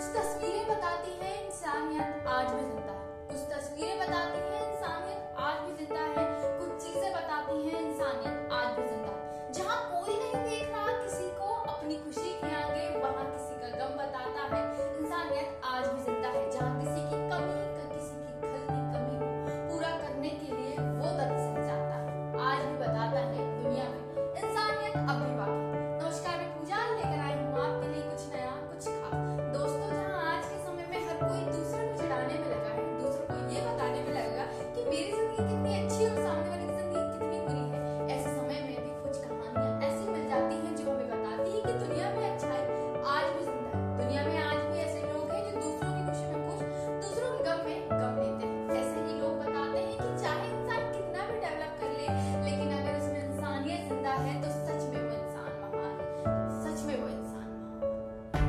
कुछ तस्वीरें Hallelujah.